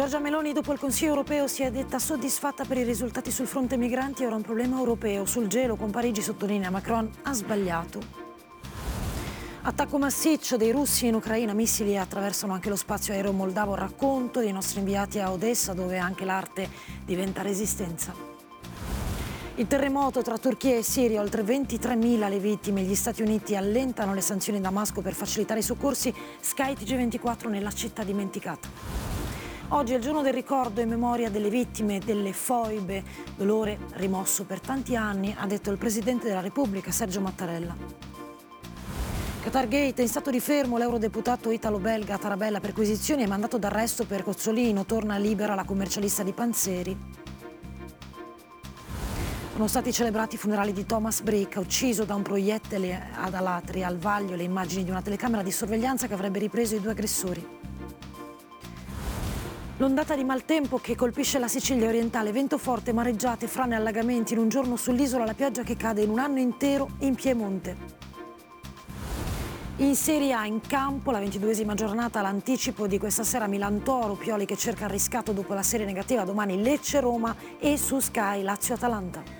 Giorgia Meloni dopo il Consiglio europeo si è detta soddisfatta per i risultati sul fronte migranti, ora un problema europeo. Sul gelo con Parigi sottolinea Macron ha sbagliato. Attacco massiccio dei russi in Ucraina, missili attraversano anche lo spazio aereo moldavo, racconto dei nostri inviati a Odessa dove anche l'arte diventa resistenza. Il terremoto tra Turchia e Siria, oltre 23.000 le vittime, gli Stati Uniti allentano le sanzioni in Damasco per facilitare i soccorsi, Sky TG24 nella città dimenticata. Oggi è il giorno del ricordo in memoria delle vittime delle foibe, dolore rimosso per tanti anni, ha detto il Presidente della Repubblica Sergio Mattarella. Qatargate è in stato di fermo l'eurodeputato italo-belga Tarabella perquisizioni e mandato d'arresto per Cozzolino, torna libera la commercialista di Panzeri. Sono stati celebrati i funerali di Thomas Bricca, ucciso da un proiettile ad Alatri, al vaglio le immagini di una telecamera di sorveglianza che avrebbe ripreso i due aggressori. L'ondata di maltempo che colpisce la Sicilia orientale, vento forte, mareggiate, frane, allagamenti in un giorno sull'isola, la pioggia che cade in un anno intero in Piemonte. In Serie A in campo, la ventiduesima giornata, l'anticipo di questa sera Milan-Toro, Pioli che cerca il riscatto dopo la serie negativa, domani Lecce-Roma e su Sky Lazio-Atalanta.